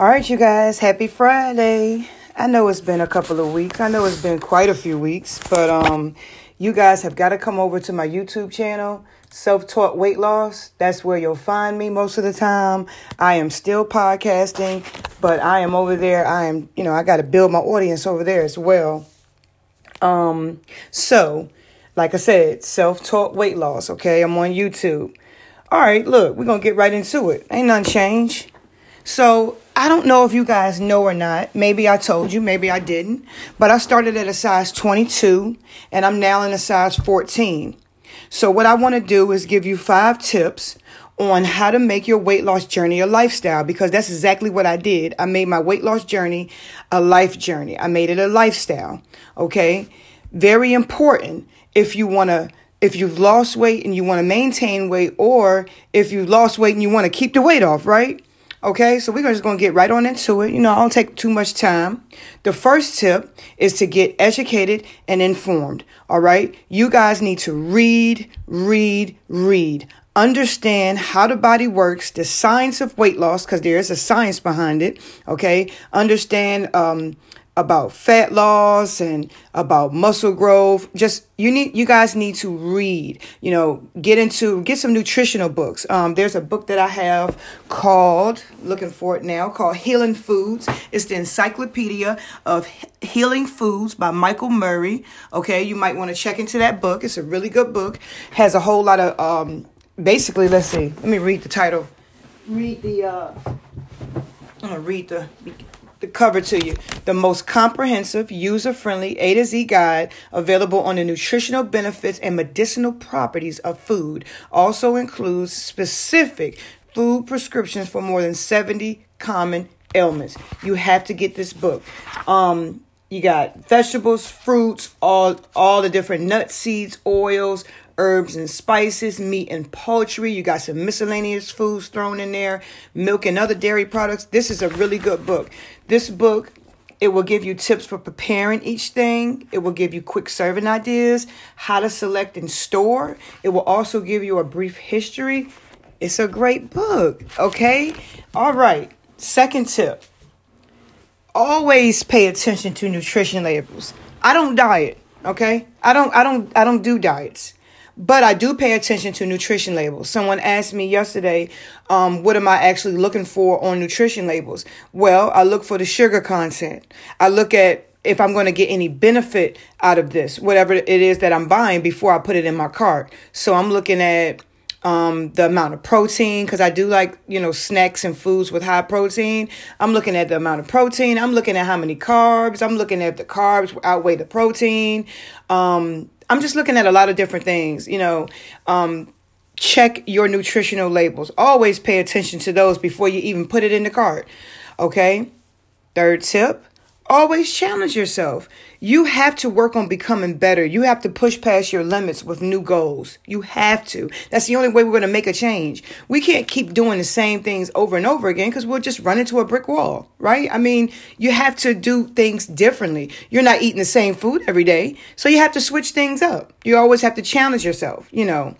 All right, you guys, happy Friday. I know it's been a couple of weeks. I know it's been quite a few weeks, but um you guys have got to come over to my YouTube channel, Self-Taught Weight Loss. That's where you'll find me most of the time. I am still podcasting, but I am over there. I am, you know, I got to build my audience over there as well. Um so, like I said, Self-Taught Weight Loss, okay? I'm on YouTube. All right, look, we're going to get right into it. Ain't nothing changed. So I don't know if you guys know or not. Maybe I told you, maybe I didn't. But I started at a size 22 and I'm now in a size 14. So what I want to do is give you five tips on how to make your weight loss journey a lifestyle because that's exactly what I did. I made my weight loss journey a life journey. I made it a lifestyle. Okay? Very important if you want to if you've lost weight and you want to maintain weight or if you've lost weight and you want to keep the weight off, right? Okay, so we're just going to get right on into it. You know, I don't take too much time. The first tip is to get educated and informed. All right, you guys need to read, read, read. Understand how the body works, the science of weight loss, because there is a science behind it. Okay, understand um, about fat loss and about muscle growth. Just you need you guys need to read. You know, get into get some nutritional books. Um, there's a book that I have called looking for it now called Healing Foods. It's the Encyclopedia of Healing Foods by Michael Murray. Okay, you might want to check into that book. It's a really good book. Has a whole lot of um, basically. Let's see. Let me read the title. Read the. Uh, I'm gonna read the the cover to you. The most comprehensive, user friendly A to Z guide available on the nutritional benefits and medicinal properties of food. Also includes specific food prescriptions for more than 70 common ailments. You have to get this book. Um, you got vegetables, fruits, all all the different nuts, seeds, oils, herbs and spices, meat and poultry. You got some miscellaneous foods thrown in there, milk and other dairy products. This is a really good book. This book it will give you tips for preparing each thing. It will give you quick serving ideas, how to select and store. It will also give you a brief history. It's a great book, okay? All right. Second tip. Always pay attention to nutrition labels. I don't diet, okay? I don't I don't I don't do diets. But I do pay attention to nutrition labels. Someone asked me yesterday, um, what am I actually looking for on nutrition labels? Well, I look for the sugar content. I look at if I'm going to get any benefit out of this, whatever it is that I'm buying before I put it in my cart. So I'm looking at um, the amount of protein because I do like you know snacks and foods with high protein. I'm looking at the amount of protein. I'm looking at how many carbs. I'm looking at the carbs outweigh the protein. Um, I'm just looking at a lot of different things, you know. Um, check your nutritional labels. Always pay attention to those before you even put it in the cart. Okay? Third tip always challenge yourself. You have to work on becoming better. You have to push past your limits with new goals. You have to. That's the only way we're going to make a change. We can't keep doing the same things over and over again because we'll just run into a brick wall, right? I mean, you have to do things differently. You're not eating the same food every day. So you have to switch things up. You always have to challenge yourself, you know.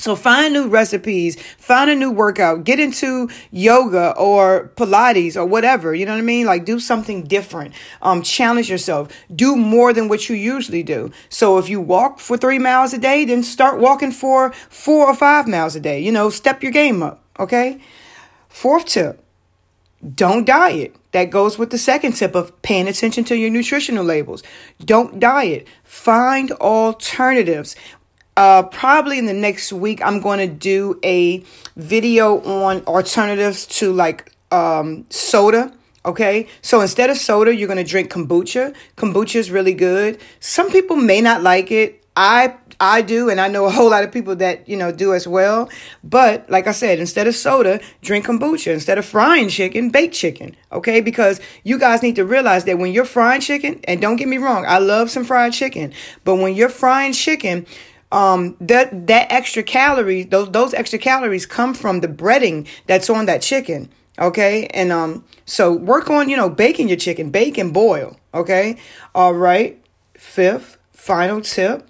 So find new recipes, find a new workout, get into yoga or Pilates or whatever. You know what I mean? Like do something different. Um, challenge yourself. Do more than what you usually do. So if you walk for three miles a day, then start walking for four or five miles a day. You know, step your game up. Okay. Fourth tip. Don't diet. That goes with the second tip of paying attention to your nutritional labels. Don't diet. Find alternatives. Uh, probably in the next week, I'm going to do a video on alternatives to like um, soda. Okay, so instead of soda, you're going to drink kombucha. Kombucha is really good. Some people may not like it. I I do, and I know a whole lot of people that you know do as well. But like I said, instead of soda, drink kombucha. Instead of frying chicken, bake chicken. Okay, because you guys need to realize that when you're frying chicken, and don't get me wrong, I love some fried chicken, but when you're frying chicken, um that that extra calories those those extra calories come from the breading that's on that chicken okay and um so work on you know baking your chicken bake and boil okay all right fifth final tip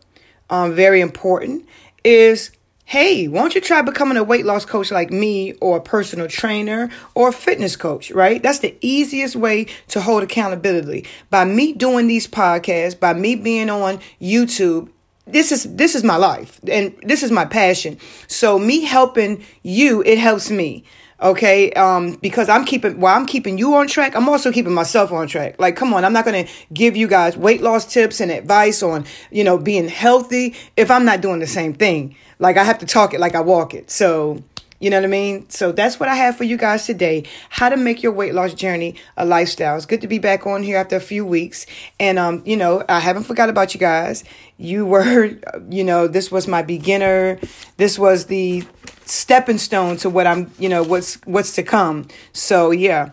um very important is hey, won't you try becoming a weight loss coach like me or a personal trainer or a fitness coach, right? That's the easiest way to hold accountability. By me doing these podcasts, by me being on YouTube, this is this is my life and this is my passion. So me helping you, it helps me okay? Um because i'm keeping while i'm keeping you on track i'm also keeping myself on track. Like come on i'm not to give you guys weight loss tips and advice on you know being healthy if i'm not doing the same thing. Like i have to talk it like i walk it. So you know what I mean? So that's what I have for you guys today. How to make your weight loss journey a lifestyle. It's good to be back on here after a few weeks. And um, you know, I haven't forgot about you guys. You were, you know, this was my beginner. This was the stepping stone to what I'm, you know, what's what's to come. So yeah.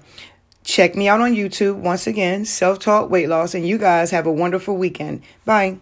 Check me out on YouTube once again, self-taught weight loss, and you guys have a wonderful weekend. Bye.